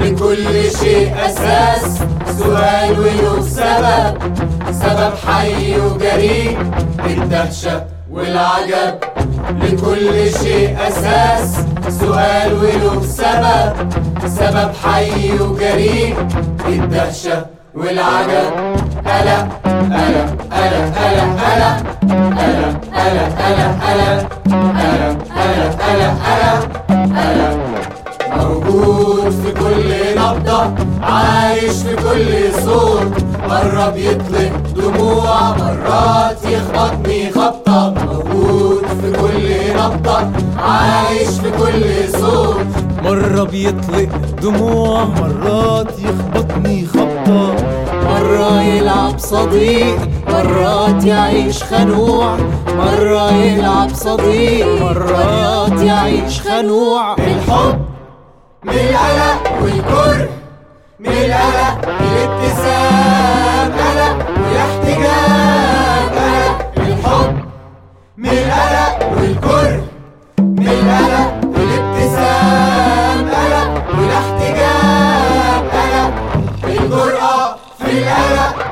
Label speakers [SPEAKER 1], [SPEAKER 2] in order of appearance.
[SPEAKER 1] لكل شيء أساس سؤال وله سبب. سبب حي وجريء الدهشة والعجب. لكل شيء أساس سؤال وله سبب سبب حي وجريء الدهشة والعجب ألا ألا ألا ألا ألا ألا ألا ألا ألا ألا ألا ألا ألا موجود في كل نبضة عايش في كل صوت مرة بيطلق دموع مرات يخبطني خبطة موجود في كل عايش في كل صوت
[SPEAKER 2] مرة بيطلق دموع مرات يخبطني خبطة.
[SPEAKER 1] مرة يلعب صديق مرات يعيش خنوع. مرة يلعب صديق مرات يعيش خنوع. الحب من القلق والكره من القلق الابتسام. قلق. والكره من القلق الابتسام قلق والاحتجاب قلق الجرأة في القلق